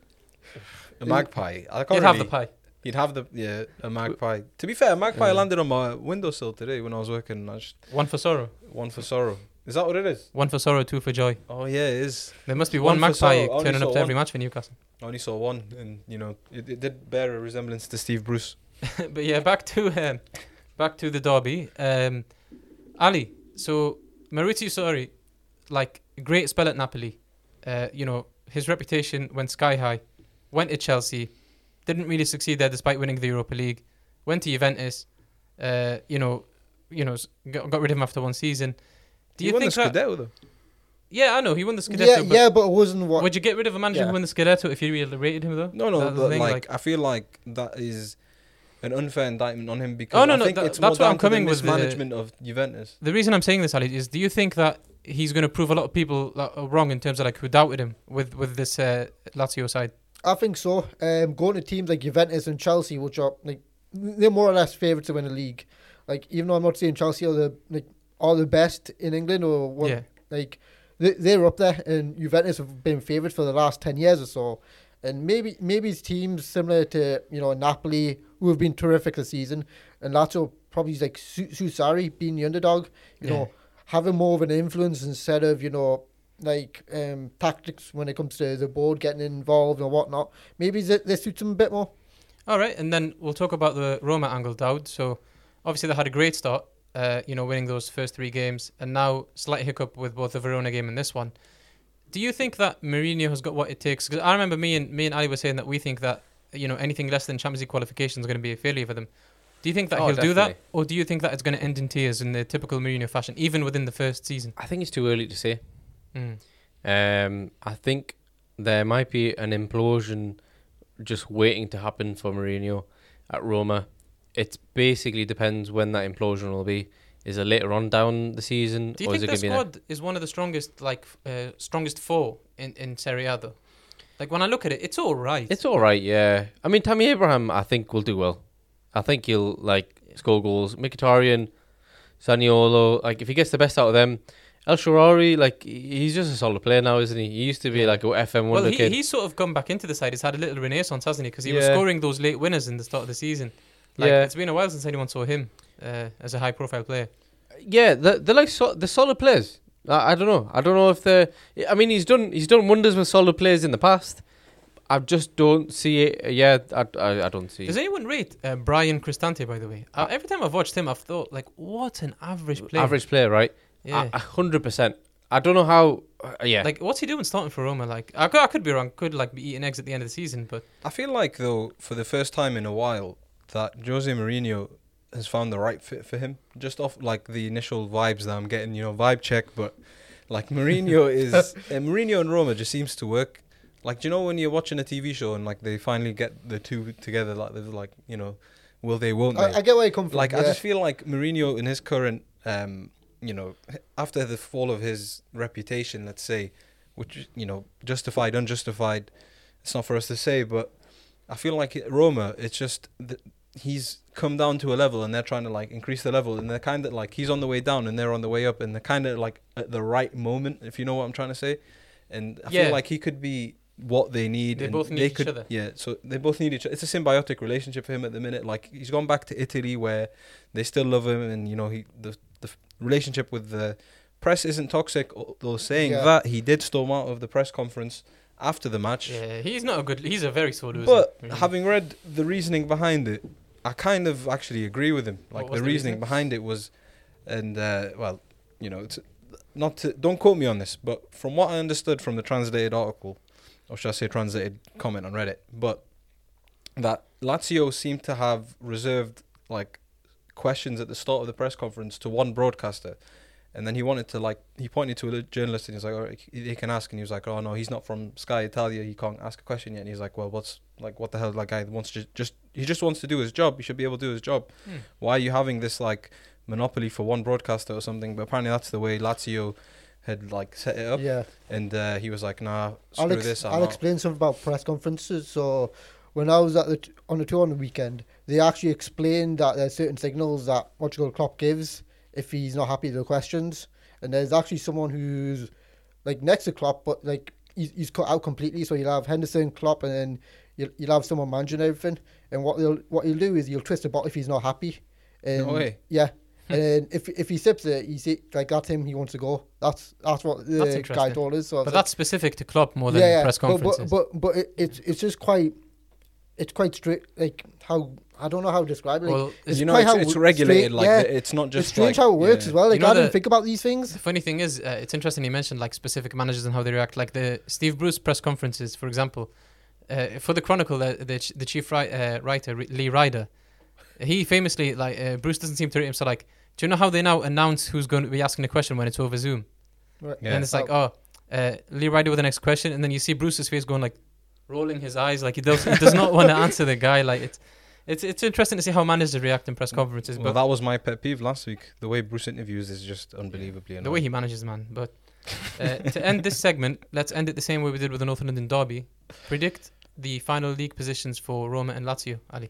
a magpie. I can't
you'd have the pie.
He'd have the yeah a magpie. To be fair, a magpie
Yeah.
landed on my windowsill today when I was working. I just
One for sorrow.
one for sorrow. Is that what it is?
One for sorrow, two for joy.
Oh yeah, it is.
There must be
One
one, magpie
sorrow. I only
turning up to every match for Newcastle.
I only saw one, and you know, it, it did bear a resemblance to Steve Bruce.
but yeah, back to um, back to the derby. Um, Ali, so Maurizio Sarri, like great spell at Napoli. Uh, you know his reputation went sky high. Went to Chelsea, didn't really succeed there despite winning the Europa League. Went to Juventus. Uh, you know, you know, got, got rid of him after one season. Do
he
you
won
think
the
that?
Though?
Yeah, I know he won the Scudetto.
yeah,
but
yeah, but it wasn't what.
Would you get rid of a manager
Yeah.
who won the Scudetto if you really rated him though?
No, no, but
thing,
like, I feel like that is an unfair indictment on him because
Oh, no,
I
no,
think
that-
it's
that's
more
what I'm coming with
management of Juventus.
The reason I'm saying this, Ali, is do you think that he's going to prove a lot of people that wrong in terms of like who doubted him with with this uh, Lazio side?
I think so. Um, going to teams like Juventus and Chelsea, which are like they're more or less favourites to win the league. Like even though I'm not saying Chelsea are the like are the best in England or what,
Yeah,
like they, they're up there, and Juventus have been favourites for the last ten years or so. And maybe maybe it's teams similar to you know Napoli who have been terrific this season, and Lazio probably is like Susari being the underdog. You
Yeah.
know, having more of an influence instead of you know like um, tactics when it comes to the board getting involved or whatnot. Maybe this, this suits them a bit more.
All right, and then we'll talk about the Roma angle, Dowd. So obviously they had a great start, uh, you know, winning those first three games, and now slight hiccup with both the Verona game and this one. Do you think that Mourinho has got what it takes? Because I remember me and me and Ali were saying that we think that you know anything less than Champions League qualification is going to be a failure for them. Do you think that
Oh,
he'll do that, or do you think that it's going to end in tears in the typical Mourinho fashion, even within the first season?
I think it's too early to say.
Mm.
Um, I think there might be an implosion just waiting to happen for Mourinho at Roma. It basically depends when that implosion will be. Is it later on down the season,
Do you think
it
their
going to
squad is one of the strongest, like uh, strongest four in in Serie A though? Like when I look at it, it's all right.
It's all right, yeah. I mean, Tammy Abraham, I think will do well. I think he'll like score goals. Mkhitaryan, Zaniolo, like if he gets the best out of them. El Shaarawy, like he's just a solid player now, isn't he? He used to be
Yeah.
like a FM
one.
well,
he, he's sort of come back into the side. He's had a little renaissance, hasn't he? Because he was scoring those late winners in the start of the season. Like
Yeah.
it's been a while since anyone saw him uh, as a high-profile player.
Yeah, they're, they're like so, they're solid players. I, I don't know. I don't know if they're. I mean, he's done he's done wonders with solid players in the past. I just don't see it. Yeah, I, I, I don't see.
Does
it.
anyone rate uh, Bryan Cristante? By the way, uh, every time I've watched him, I've thought like, what an average player.
Average player, right?
Yeah.
A hundred percent. I don't know how. Uh, yeah,
Like, what's he doing starting for Roma? Like, I could, I could be wrong. Could like be eating eggs at the end of the season, but
I feel like though, for the first time in a while, that Jose Mourinho has found the right fit for him. Just off like the initial vibes that I'm getting, you know, vibe check. But like Mourinho is uh, Mourinho and Roma just seems to work. Like, do you know when you're watching a TV show and like they finally get the two together? Like, there's like, you know, will they? Won't they?
I, I get where you come from.
like
yeah.
I just feel like Mourinho in his current um you know after the fall of his reputation let's say which you know justified unjustified it's not for us to say but I feel like Roma it's just th- he's come down to a level and they're trying to like increase the level and they're kind of like he's on the way down and they're on the way up and they're kind of like at the right moment if you know what I'm trying to say and I
Yeah.
feel like he could be what they need
They both need
they
each
could,
other.
yeah so they both need each other it's a symbiotic relationship for him at the minute like he's gone back to Italy where they still love him and you know he the relationship with the press isn't toxic although saying
Yeah.
that he did storm out of the press conference after the match
yeah, he's not a good. He's a very sore loser.
but
really.
having read the reasoning behind it I kind of actually agree with him like the
the
reasoning
reasoning?
behind it was and uh, well you know it's not to don't quote me on this but from what I understood from the translated article or should I say translated comment on Reddit but that Lazio seemed to have reserved like questions at the start of the press conference to one broadcaster. And then he wanted to like he pointed to a journalist and he's like all right he can ask. And he was like oh no he's not from Sky Italia. He can't ask a question yet. And he's like well what's like what the hell? That guy wants to just he just wants to do his job. He should be able to do his job.
Hmm.
why are you having this like monopoly for one broadcaster or something? But apparently that's the way Lazio had like set it up.
Yeah.
and uh, he was like nah screw
I'll, ex-
this I'm
I'll
out.
explain something about press conferences. So, when I was at the t- on the tour on the weekend, they actually explained that there's certain signals that Portugal Klopp gives if he's not happy with the questions, and there's actually someone who's like next to Klopp, but like he's, he's cut out completely. So you'll have Henderson, Klopp, and then you'll, you'll have someone managing everything. And what he'll what he'll do is he'll twist the bottle if he's not happy. And
No way.
Yeah, and if if he sips it, you see like that's him. He wants to go. That's that's what the
That's
guy told us. So
But
like,
that's specific to Klopp more than
yeah,
press
but-
conferences.
But but, but it, it's it's just quite it's quite strict. Like how I don't know how to describe it. Like,
well, it's
it's
you know, it's,
how
it's regulated.
straight-
like
yeah.
it's not just
it's strange
like,
how it works
yeah.
as well. Like
know
I
the-
didn't think about these things.
The funny thing is, uh, it's interesting you mentioned like specific managers and how they react. Like the Steve Bruce press conferences, for example, uh, for the Chronicle, uh, the ch- the chief ri- uh, writer Re- Lee Ryder, he famously like uh, Bruce doesn't seem to rate him. So like, do you know how they now announce who's going to be asking the question when it's over Zoom?
Right.
Yeah.
And it's like, oh, uh, Lee Ryder with the next question, and then you see Bruce's face going like, rolling his eyes, like he does. He does not want to answer the guy. Like it's. It's, it's interesting to see how managers react in press conferences,
Well,
but
that was my pet peeve last week. The way Bruce interviews is just unbelievably annoying.
the way he manages, man. But uh, to end this segment, let's end it the same way we did with the North London derby. Predict the final league positions for Roma and Lazio, Ali.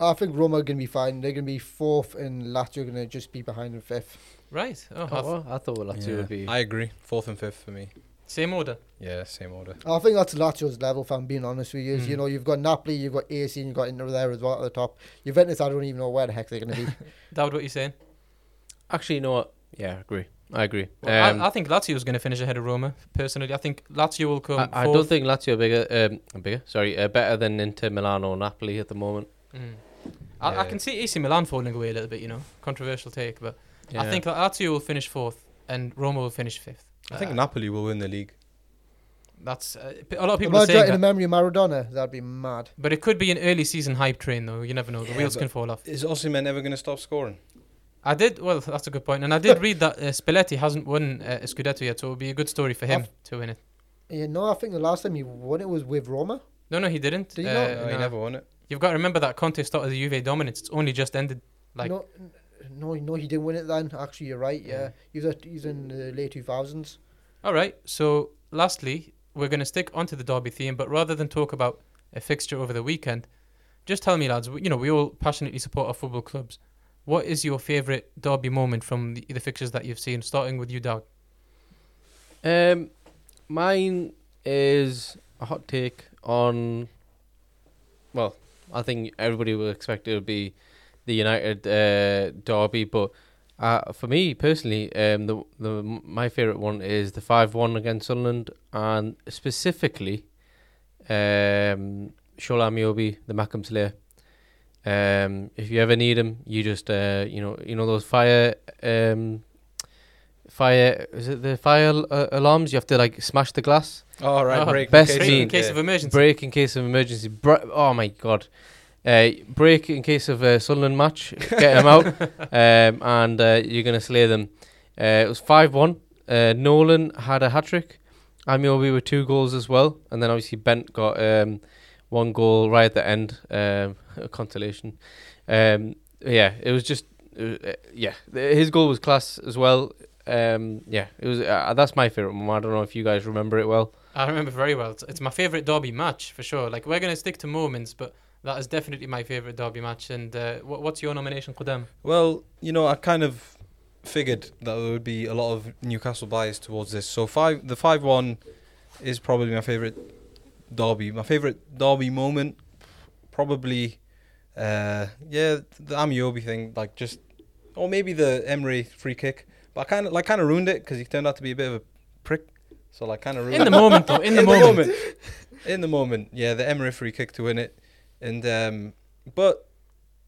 I think Roma are going to be fine. They're going to be fourth, and Lazio are going to just be behind in fifth.
Right. Oh,
Oh,
I've-
well, I thought Lazio
Yeah,
would be.
I agree. Fourth and fifth for me.
Same order.
Yeah, same order.
I think that's Lazio's level. If I'm being honest with you,
Mm.
you know, you've got Napoli, you've got AC, and you've got Inter there as well at the top. Juventus, I don't even know where the heck they're going to be.
Dawid, what you're saying?
Actually, you know what? Yeah, I agree. I agree.
Well,
Um,
I, I think Lazio is going to finish ahead of Roma. Personally, I think Lazio will come.
I, I don't think Lazio are bigger, um, bigger. Sorry, uh, better than Inter Milan or Napoli at the moment.
Mm. I, I can see AC Milan falling away a little bit. You know, controversial take, but I think that Lazio will finish fourth and Roma will finish fifth.
I think
Uh,
Napoli will win the league.
that's uh, a lot of people are
Imagine
saying
in the memory of Maradona, that'd be mad.
but it could be an early season hype train though. You never know; the
Yeah,
wheels can fall off.
Is Osimhen ever going to stop scoring?
I did. Well, that's a good point. And I did read that uh, Spalletti hasn't won uh, a Scudetto yet, so it would be a good story for him
I've-
to win it.
Yeah, no, I think the last time he won it was with Roma.
No, no, he didn't.
Did he
uh,
not?
No, he never won it.
You've got to remember that Conte started the Juve dominance. It's only just ended. Like,
no, n- no, no, he didn't win it then. Actually, you're right. Yeah,
Yeah.
he was at, he's in the late two thousands.
all right. So, lastly, we're going to stick onto the derby theme, but rather than talk about a fixture over the weekend, just tell me, lads. You know, we all passionately support our football clubs. What is your favourite derby moment from the, the fixtures that you've seen? Starting with you, Dowd.
Um, mine is a hot take on. Well, I think everybody will expect it to be the United uh, derby, but uh, for me personally, um, the the my favorite one is the five one against Sunderland, and specifically, um, Shola Ameobi, the Mackem Slayer. Um, if you ever need him, you just uh, you know you know those fire um, fire is it the fire uh, alarms? You have to like smash the glass,
Oh, right.
Oh,
break.
best
in
Break
scene.
in case of emergency.
break in case of emergency. Br- oh my god, uh, break in case of a Sunderland match. Get them out, um, and uh, you're gonna slay them. Uh, it was five one. Uh, Nolan had a hat trick. Ameobi with two goals as well, and then obviously Bent got um, one goal right at the end. Um, a consolation. Um, yeah, it was just uh, uh, yeah. His goal was class as well. Um, yeah, it was. Uh, that's my favorite one. I don't know if you guys remember it well.
I remember very well. It's, it's my favourite derby match for sure. Like we're gonna stick to moments, but that is definitely my favourite derby match. And uh, what, what's your nomination, Qudam?
Well, you know, I kind of figured that there would be a lot of Newcastle bias towards this. So five, the five one, is probably my favorite derby. My favorite derby moment, probably, uh, yeah, the Ameobi thing. Like just, or maybe the Emre free kick. But I kind of like kind of ruined it because he turned out to be a bit of a prick. So like kind of ruined
In the
it.
moment, though. In the moment.
in the moment, yeah, the Emre free kick to win it, and um, but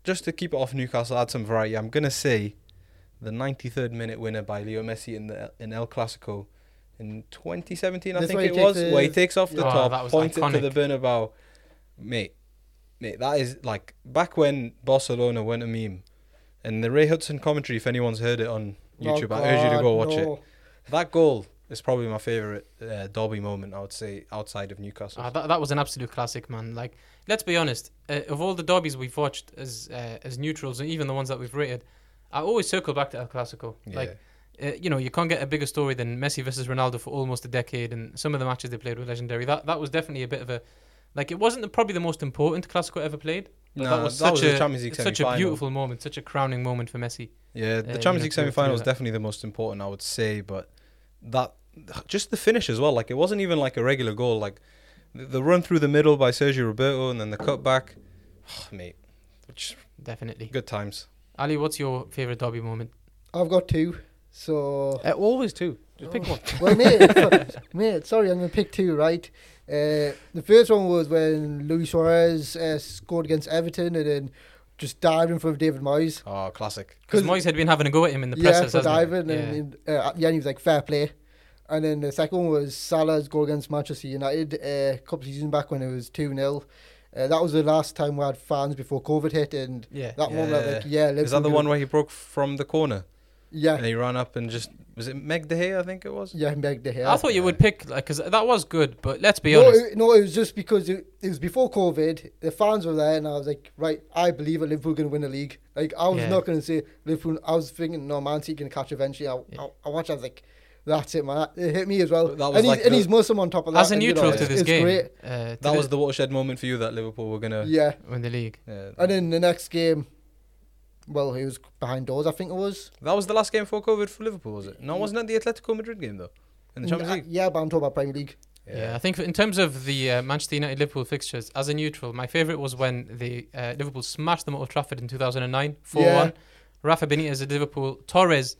just to keep it off Newcastle, add some variety. I'm gonna say the 93rd minute winner by Leo Messi in the in El Clasico in 2017, I think it was,
takes
where he takes off the
Oh,
top,
was
points it to the Bernabeu, mate. Mate, that is like back when Barcelona went a meme, and the Ray Hudson commentary. If anyone's heard it on YouTube, I urge you to go watch it. That goal is probably my favorite uh, derby moment. I would say outside of Newcastle.
Ah, that, that was an absolute classic, man. Like, let's be honest. Uh, of all the derbies we've watched as uh, as neutrals, and even the ones that we've rated, I always circle back to El Clasico.
yeah.
Like, uh, you know, you can't get a bigger story than Messi versus Ronaldo for almost a decade, and some of the matches they played were legendary. That that was definitely a bit of a, like, it wasn't the, probably the most important Clasico ever played. But
Nah,
that was
that
such
was
a
Champions League
it's such a beautiful moment, such a crowning moment for Messi.
Yeah,
uh,
the
know,
Champions League
to-
semi final
to
is definitely the most important, I would say. But that, just the finish as well. Like it wasn't even like a regular goal. Like the, the run through the middle by Sergio Roberto and then the cut back, mate. Which
Definitely.
good times.
Ali, what's your favourite derby moment?
I've got two. So
Uh, always two. Just pick one.
well, mate, mate, sorry, I'm gonna pick two, right? Uh, the first one was when Luis Suarez uh, scored against Everton and then just dived in front of David Moyes.
Oh, classic.
Because Moyes had been having a go at him in the press.
yeah,
presses,
for diving,
he?
and then, uh, at he was like fair play. And then the second one was Salah's goal against Manchester United uh, a couple of seasons back when it was two 0 uh, That was the last time we had fans before COVID hit, and
yeah.
that I was like,
Yeah.
yeah,
Is that the one where he broke from the corner
Yeah,
and he ran up and just was it Meg De Gea? I think it was.
yeah, Meg De Gea.
I thought you would pick like because that was good, but let's be
no,
honest.
it, no, it was just because it, it was before COVID. The fans were there, and I was like, right, I believe that Liverpool going to win the league. Like, I was
Yeah.
not going to say Liverpool. I was thinking, no, Man City going to catch eventually. I,
Yeah.
I, I watched. I was like, that's it, man. It hit me as well.
That was
and,
like
he's, and
the-
he's Muslim on top of that.
As a
and, you know,
neutral to this game,
great.
uh, to
That was the watershed moment for you that Liverpool were gonna.
Yeah,
win the league.
Yeah.
and then the next game, well, he was behind doors. I think it was.
that was the last game before COVID for Liverpool, was it? No, wasn't it the Atletico Madrid game though? In the Champions
Uh,
League.
Yeah, but I'm talking about Premier League.
Yeah. I think in terms of the uh, Manchester United Liverpool fixtures, as a neutral, my favourite was when the uh, Liverpool smashed them at Old Trafford in 2009, 4 1. Rafa Benitez at Liverpool, Torres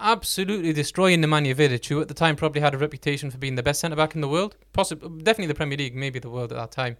absolutely destroying Nemanja Vidic, who at the time probably had a reputation for being the best centre back in the world, possibly definitely the Premier League, maybe the world at that time.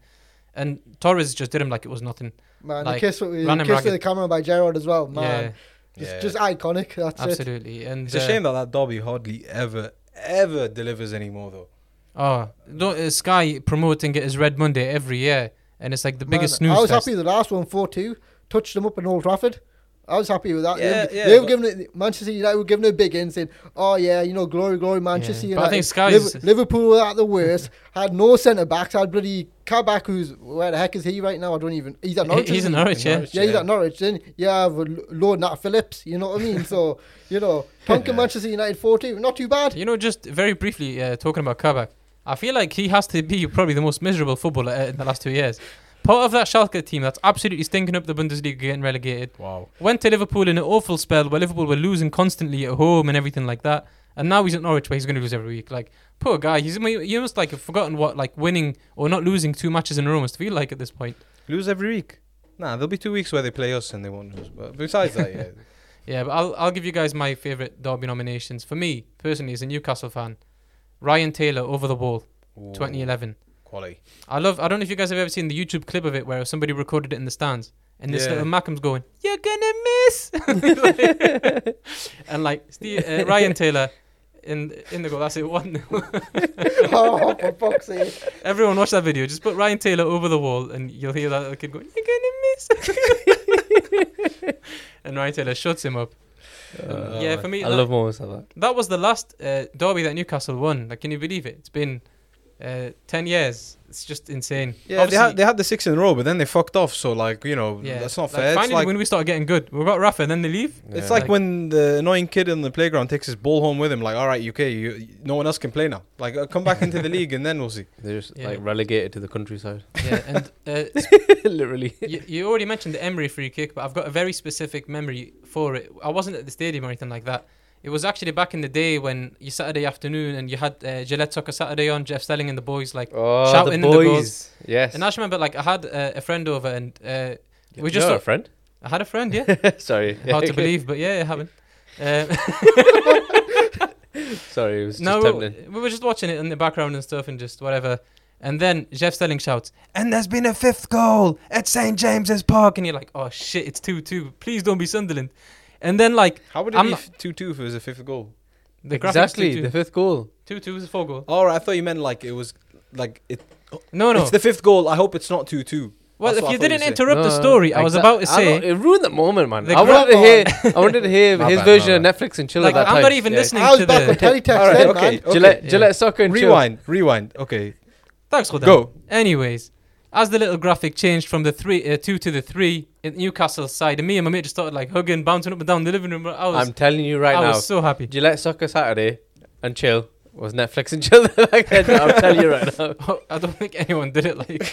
And Torres just did him like it was nothing.
Man,
Like,
the kiss, with- the kiss to the camera by Gerrard as well. Man,
yeah,
just,
Yeah.
just iconic. That's it.
absolutely. And
It's a
uh,
shame that that derby hardly ever, ever delivers anymore though.
Oh, don't, uh, Sky promoting it as Red Monday every year, and it's like the biggest
Man,
snooze
I was
fest.
happy the last one, 4 2. Touched them up in Old Trafford. I was happy with that.
Yeah,
they,
yeah,
they were
but-
giving it, Manchester United were giving it a big in, saying, oh, yeah, you know, glory, glory, Manchester
Yeah, but I
United.
think Sky's-
Liv- Liverpool were at the worst, had no centre backs, had bloody Kabak, who's, where the heck is he right now? I don't even, he's at Norwich.
He's
isn't
in
he?
Norwich, yeah.
Norwich.
Yeah, he's
Yeah.
at Norwich. Then you have Lord Nat Phillips, you know what I mean? So, you know, Tonkin Manchester United 4 2, not too bad.
You know, just very briefly uh, talking about Kabak, I feel like he has to be probably the most miserable footballer uh, in the last two years. Part of that Schalke team that's absolutely stinking up the Bundesliga, getting relegated.
Wow.
Went to Liverpool in an awful spell where Liverpool were losing constantly at home and everything like that. And now he's at Norwich where he's going to lose every week. Like, poor guy. He's you must like have forgotten what like winning or not losing two matches in a row must feel like at this point.
Lose every week. Nah, there'll be two weeks where they play us and they won't lose. But besides that, yeah.
Yeah, but I'll I'll give you guys my favourite derby nominations. For me, personally, as a Newcastle fan, Ryan Taylor over the wall,
Ooh,
2011.
Quality.
I love. I don't know if you guys have ever seen the YouTube clip of it where somebody recorded it in the stands, and this
Yeah.
little Mackem's going, "You're gonna miss," and like Steve, uh, Ryan Taylor in in the goal. That's it. One.
oh, for fuck's sake.
Everyone watch that video. Just put Ryan Taylor over the wall, and you'll hear that little kid going, "You're gonna miss," and Ryan Taylor shuts him up.
Uh,
yeah, for me,
I
that-
love moments like that.
That was the last uh, derby that Newcastle won. Like, can you believe it? It's been uh, ten years. It's just insane.
Yeah, they had they had the six in a row, but then they fucked off. So like you know,
yeah,
that's not
like,
fair. It's
Finally,
like
when we start getting good, we got Rafa, and then they leave.
it's like,
Like-
when the annoying kid in the playground takes his ball home with him. Like, all right, UK, you, no one else can play now. Like, uh, come back into the league and then we'll see.
They're just
Yeah.
like relegated to the countryside.
Yeah, and uh,
Literally.
you, you already mentioned the Emre free kick, but I've got a very specific memory for it. I wasn't at the stadium or anything like that. It was actually back in the day when you Saturday afternoon and you had uh, Gillette Soccer Saturday on, Jeff Stelling and the boys like.
Oh,
Shouting
the
in the
boys.
goals.
yes.
And I just remember like I had uh, a friend over and uh, we just
a friend.
I had a friend, yeah.
Sorry.
Hard to believe, but yeah, it happened. Um,
Sorry, it was just
no, we, we were just watching it in the background and stuff and just whatever. And then Jeff Stelling shouts, and there's been a fifth goal at St. James's Park. And you're like, oh shit, it's 2 2. Please don't be Sunderland. And then, like,
How would it
I'm
be
not-
2 2 if it was a fifth goal?
the graphics
Exactly,
2
the fifth goal.
2 2 is a four goal.
Oh, right, I thought you meant like it was like it.
No, no.
It's the fifth goal. I hope it's not 2 2.
well,
that's
if
what I
you
thought
didn't
said.
interrupt the
No,
story, I was
exa-
about to
I
say,
know, it ruined the moment, man.
The
I wanted to hear. I wanted to hear
My
his
bad,
version
my
of Netflix and chill
like,
at that
I'm
time.
not even
Yeah.
listening
I was
to
back
the.
on teletext
All right,
then,
okay,
man.
okay.
Gillette,
Yeah.
Gillette Soccer and chill.
Rewind, rewind. Okay,
Thanks, Rodan.
go.
Anyways, as the little graphic changed from the three, uh, two to the three in Newcastle's side, and me and my mate just started like hugging, bouncing up and down the living room. I was,
I'm telling you right
I
now, I
was so happy.
Gillette Soccer Saturday and chill was Netflix and chill. like, I'm telling you right now.
Oh, I don't think anyone did it like.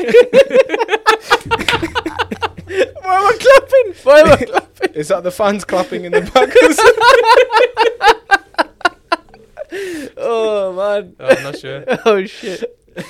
Why am I clapping? Why am I clapping?
Is that the fans clapping in the back?
Oh man.
Oh, I'm not sure.
Oh shit.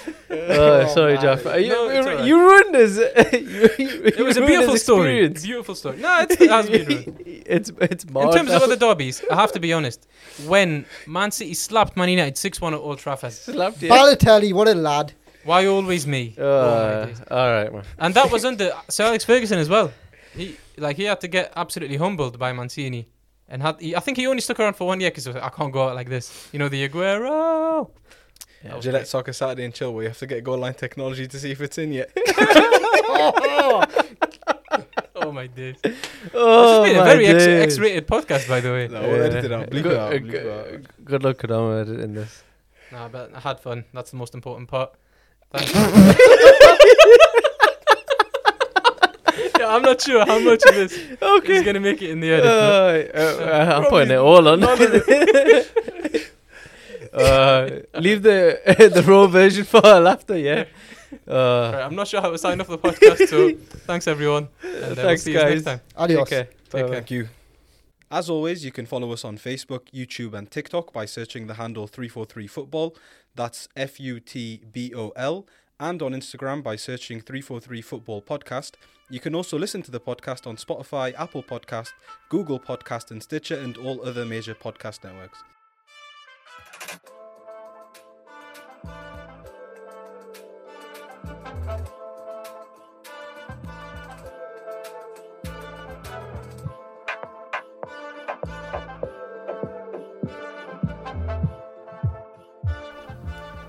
Oh, sorry,
man.
Jeff. You,
No, it's
you,
alright.
you ruined his. you, you,
It was a beautiful
his
story.
experience.
Beautiful story. No, it's, it has been ruined.
it's it's
In terms of other derbies, I have to be honest. When Man City slapped Man United 6 1 at Old Trafford,
slapped you.
Balotelli, what a lad.
why always me? oh
Uh,
days.
all right, man.
And that was under Sir Alex Ferguson as well. He like he had to get absolutely humbled by Mancini, and had he, I think he only stuck around for one year because I can't go out like this. You know the Aguero. That was
Gillette
great.
Soccer Saturday and chill where you have to get goal line technology to see if it's in yet.
Oh my days!
Oh,
this has been a very X,
days.
X-rated podcast, by the way.
No, we'll edit it out. Bleep
good,
it out.
uh,
Bleep
g-
it out.
Good luck, Kadama, in this.
Nah, but I had fun. That's the most important part. Thanks. yeah, I'm not sure how much of this is gonna make it in the edit.
Uh, uh, I'm putting it all on. Uh, leave the the raw version for laughter, yeah. Uh,
Right, I'm not sure how to sign off the podcast, so thanks everyone. And uh, we'll
Thanks,
see you next
guys.
time.
Adios.
Take care.
Take care.
Thank you. As always, you can follow us on Facebook, YouTube, and TikTok by searching the handle 343football. That's F U T B O L. And on Instagram by searching 343football podcast. You can also listen to the podcast on Spotify, Apple Podcast, Google Podcast, and Stitcher, and all other major podcast networks. Thank